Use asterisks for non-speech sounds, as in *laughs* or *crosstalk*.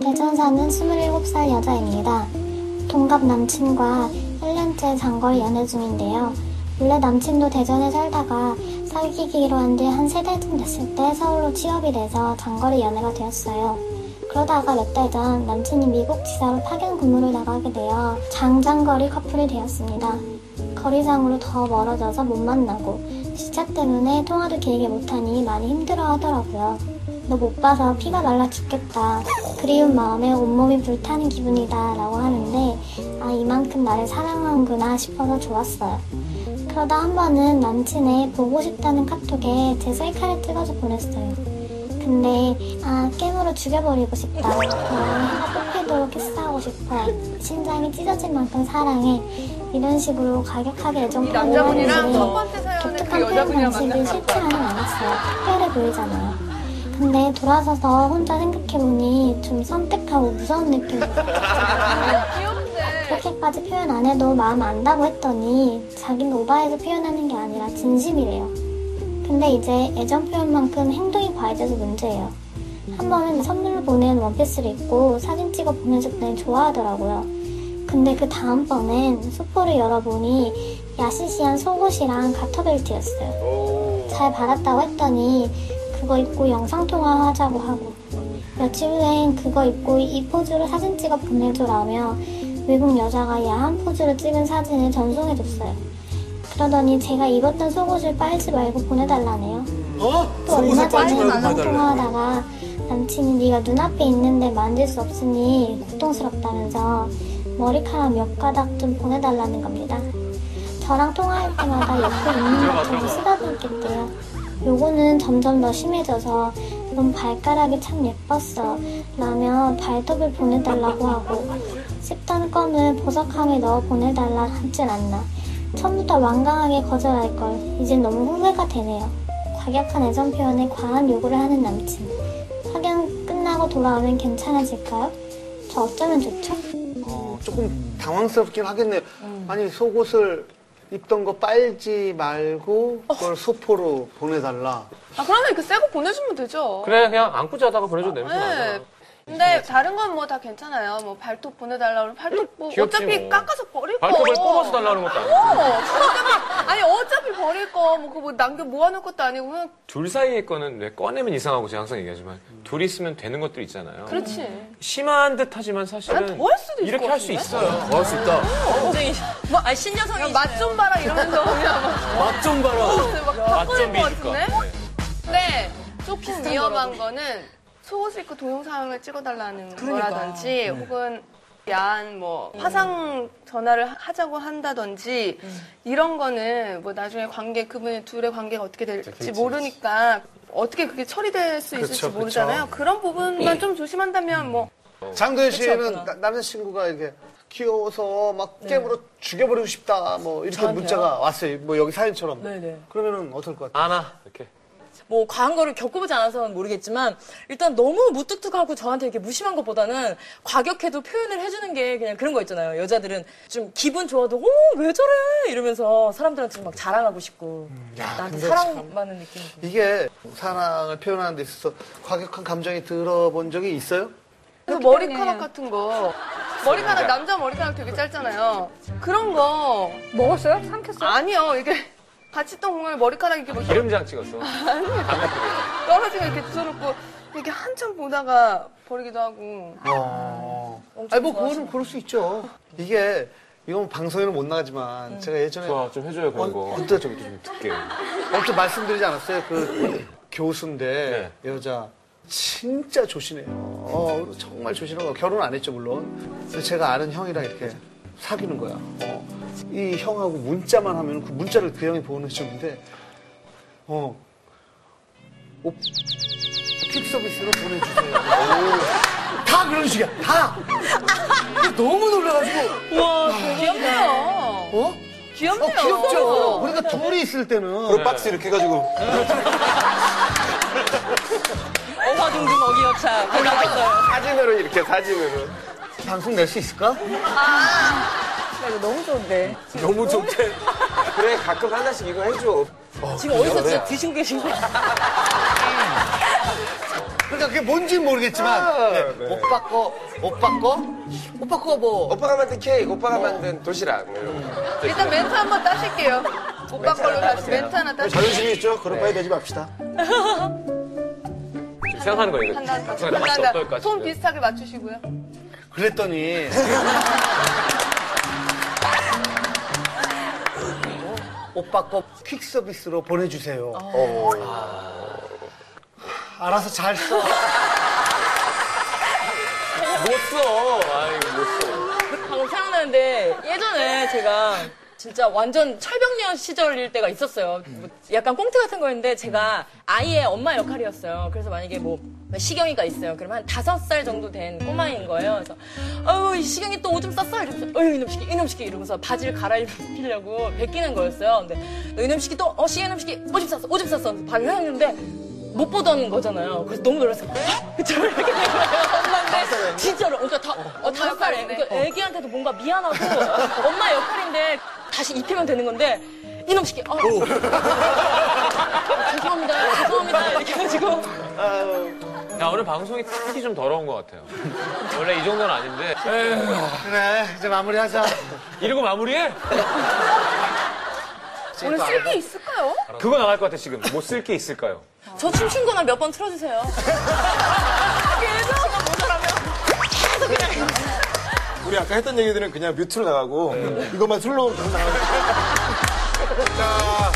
대전 사는 27살 여자입니다. 동갑 남친과 1년째 장거리 연애 중인데요. 원래 남친도 대전에 살다가 사귀기로 한 지 한 세 달쯤 됐을 때 서울로 취업이 돼서 장거리 연애가 되었어요. 그러다가 몇 달 전 남친이 미국 지사로 파견 근무를 나가게 되어 장장거리 커플이 되었습니다. 거리상으로 더 멀어져서 못 만나고 시차 때문에 통화도 길게 못하니 많이 힘들어 하더라고요. 너 못 봐서 피가 말라 죽겠다. 그리운 마음에 온몸이 불타는 기분이다. 라고 하는데, 아, 이만큼 나를 사랑하는구나 싶어서 좋았어요. 그러다 한 번은 남친의 보고 싶다는 카톡에 제 셀카를 찍어서 보냈어요. 근데, 아, 깨물어 죽여버리고 싶다. 너의 해가 뽑히도록 키스하고 싶어. 심장이 찢어질 만큼 사랑해. 이런 식으로 가격하게 애정 이 남자분이랑 표현을 첫 번째 사연은 그 독특한 표현 방식이 싫지 봐. 않은 않았어요. 특별해 보이잖아요. 근데 돌아서서 혼자 생각해보니 좀 선택하고 무서운 느낌이. *laughs* 그렇게까지 표현 안 해도 마음 안다고 했더니 자기는 오바해서 표현하는 게 아니라 진심이래요. 근데 이제 애정 표현만큼 행동이 과해져서 문제예요. 한 번은 선물로 보낸 원피스를 입고 사진 찍어 보내줬더니 좋아하더라고요. 근데 그 다음번엔 소포를 열어보니 야시시한 속옷이랑 가터벨트였어요. 잘 받았다고 했더니 그거 입고 영상통화 하자고 하고 며칠 후엔 그거 입고 이 포즈로 사진 찍어 보내줘라며 외국 여자가 야한 포즈로 찍은 사진을 전송해줬어요. 그러더니 제가 입었던 속옷을 빨지 말고 보내달라네요. 어? 또 얼마 전에 봐달래. 통화하다가 남친이 네가 눈앞에 있는데 만질 수 없으니 고통스럽다면서 머리카락 몇 가닥 좀 보내달라는 겁니다. 저랑 통화할 때마다 옆에 있는 것처럼 쓰다듬겠대요. 요거는 점점 더 심해져서 넌 발가락이 참 예뻤어 라며 발톱을 보내달라고 하고 씹던 껌을 보석함에 넣어 보내달라 하진 않나 처음부터 완강하게 거절할 걸 이젠 너무 후회가 되네요. 과격한 애정 표현에 과한 요구를 하는 남친. 파견 끝나고 돌아오면 괜찮아질까요? 저 어쩌면 좋죠? 어, 조금 당황스럽긴 하겠네요. 아니 속옷을 입던 거 빨지 말고 그걸 소포로 보내달라. 아, 그러면 그 새 거 보내주면 되죠. 그래 그냥 안고 자다가 보내줘도 냄새 네. 나잖아. 근데 다른 건 뭐 다 괜찮아요. 뭐 발톱 보내달라고 발톱 뭐 귀엽지 어차피 뭐. 깎아서 버릴 거. 발톱을 뽑아서 달라는 것도 아니고 어, 어차피, 아니 어차피 버릴 거, 뭐 그거 뭐 남겨 모아놓을 것도 아니고 그냥 둘 사이의 거는 왜 꺼내면 이상하고 제가 항상 얘기하지만 둘이 있으면 되는 것들 있잖아요. 그렇지. 심한 듯 하지만 사실은 난 더할 수도 있을 이렇게 것 할 수 같은데? 있어요. 뭐 할 수 있다. 굉장히 뭐, 아 신여성이 맛 좀 봐라 이러면서 그냥 막, 맛 좀 봐라. 막 바꾸는 맛좀 것 비줄까. 같은데? 근데 조금 위험한 거는 속옷 입고 동영상을 찍어달라는 그러니까. 거라든지 혹은 야한 뭐 화상 전화를 하자고 한다든지 이런 거는 뭐 나중에 관계 그분의 둘의 관계가 어떻게 될지 모르니까 어떻게 그게 처리될 수 있을지 그쵸, 그쵸. 모르잖아요. 그런 부분만 좀 조심한다면 뭐 장도연 그치, 씨는 남자친구가 이렇게 귀여워서 막 깨물어 죽여버리고 싶다 뭐 이렇게 저한테요? 문자가 왔어요. 뭐 여기 사연처럼. 네네. 그러면은 어떨 것 같아요? 안아 이렇게. 뭐 과한 거를 겪어보지 않아서는 모르겠지만 일단 너무 무뚝뚝하고 저한테 이렇게 무심한 것보다는 과격해도 표현을 해주는 게 그냥 그런 거 있잖아요. 여자들은 좀 기분 좋아도 어왜 저래 이러면서 사람들한테 좀막 자랑하고 싶고 야, 나한테 사랑받는 느낌. 이게 사랑을 표현하는 데 있어서 과격한 감정이 들어본 적이 있어요? 그 머리카락 같은 거 머리카락 남자 머리카락 되게 짧잖아요. 그런 거 먹었어요? 삼켰어요? 아니요 이게 같이 있던 공간에 머리카락 이렇게 뭐 기름장 찍었어. *laughs* 피고. 떨어지고 이렇게 붙여놓고 이렇게 한참 보다가 버리기도 하고. 어. 엄청 아니 뭐. 그거는 그럴 수 있죠. 이게 이건 방송에는 못 나가지만 제가 예전에 좋아 좀 해줘요 그런 거. 어, 그때 좀좀 듣게. 어제 말씀드리지 않았어요? 그 *laughs* 교수인데 네. 여자 진짜 조신해요. 어, 정말 조신하고 결혼 안 했죠 물론. 근데 제가 아는 형이랑 이렇게 사귀는 거야. 어, 이 형하고 문자만 하면 그 문자를 그 형이 보내줬는데 어, 오, 퀵 서비스로 보내주세요. 오, 다 그런 식이야. 다. 너무 놀라가지고 우와 귀엽네요. 어? 귀엽네요. 어, 귀엽죠. 그러니까 둘이 있을 때는 그리고 박스 이렇게 해가지고. *laughs* 어화둥둥 어기여차 골라줬어요. 사진으로 이렇게 사진으로. 방송 낼 수 있을까? 너무 좋은데. 너무 좋대. *laughs* 그래, 가끔 하나씩 이거 해줘. 지금 어디서 진짜 드시고 계신 거예요? 그러니까 그게 뭔지 모르겠지만 네. 오빠 거 오빠 거 오빠 거 뭐 오빠가 만든 케이크, 오빠가 만든 도시락. 뭐 이런 거. 일단 멘트 한번 따실게요. 오빠 걸로 다시 멘트 하나 따실게요. 자존심이 있죠? 그런 바에 되지 맙시다. 지금 생각하는 거예요. 방송에 나갈지 어떨까 손. 비슷하게 맞추시고요. 그랬더니 *laughs* 오빠 거 퀵 서비스로 보내주세요. 어. 알아서 잘 써. 못 써. 아이고, 못 써. 방금 생각나는데 예전에 제가 진짜 완전 철벽년 시절일 때가 있었어요. 뭐 약간 꽁트 같은 거였는데 제가 아이의 엄마 역할이었어요. 그래서 만약에 뭐 시경이가 있어요. 그러면 한 다섯 살 정도 된 꼬마인 거예요. 그래서 어우 이 시경이 또 오줌 쌌어 이러면서 어휴 이놈 시키 이놈 시키 이러면서 바지를 갈아입히려고 베끼는 거였어요. 근데 너 이놈 시키 또어 시경 이놈 시키 오줌 쌌어 오줌 쌌어 발을 했는데 못 보던 거잖아요. 그래서 너무 놀랐어요. 저 이렇게 된 거예요. 엄마인데 진짜로 그러니까 다 어, 다섯 살에 그러니까 애기한테도 뭔가 미안하고 엄마 역할인데 다시 입히면 되는 건데 이놈 시키 어. 아, *laughs* 죄송합니다 죄송합니다 이렇게 해가지고 야, 오늘 방송이 특히 좀 더러운 것 같아요. 원래 이 정도는 아닌데. 그래 이제 마무리하자. 이러고 마무리해? 오늘 쓸 게 있을까요? 그거 나갈 것 같아, 지금. 못쓸게 있을까요? 저 춤춘 거나 몇 번 틀어주세요. *laughs* 우리 아까 했던 얘기들은 그냥 뮤트로 나가고 이것만 슬로우 계속 나가고. *laughs* 자,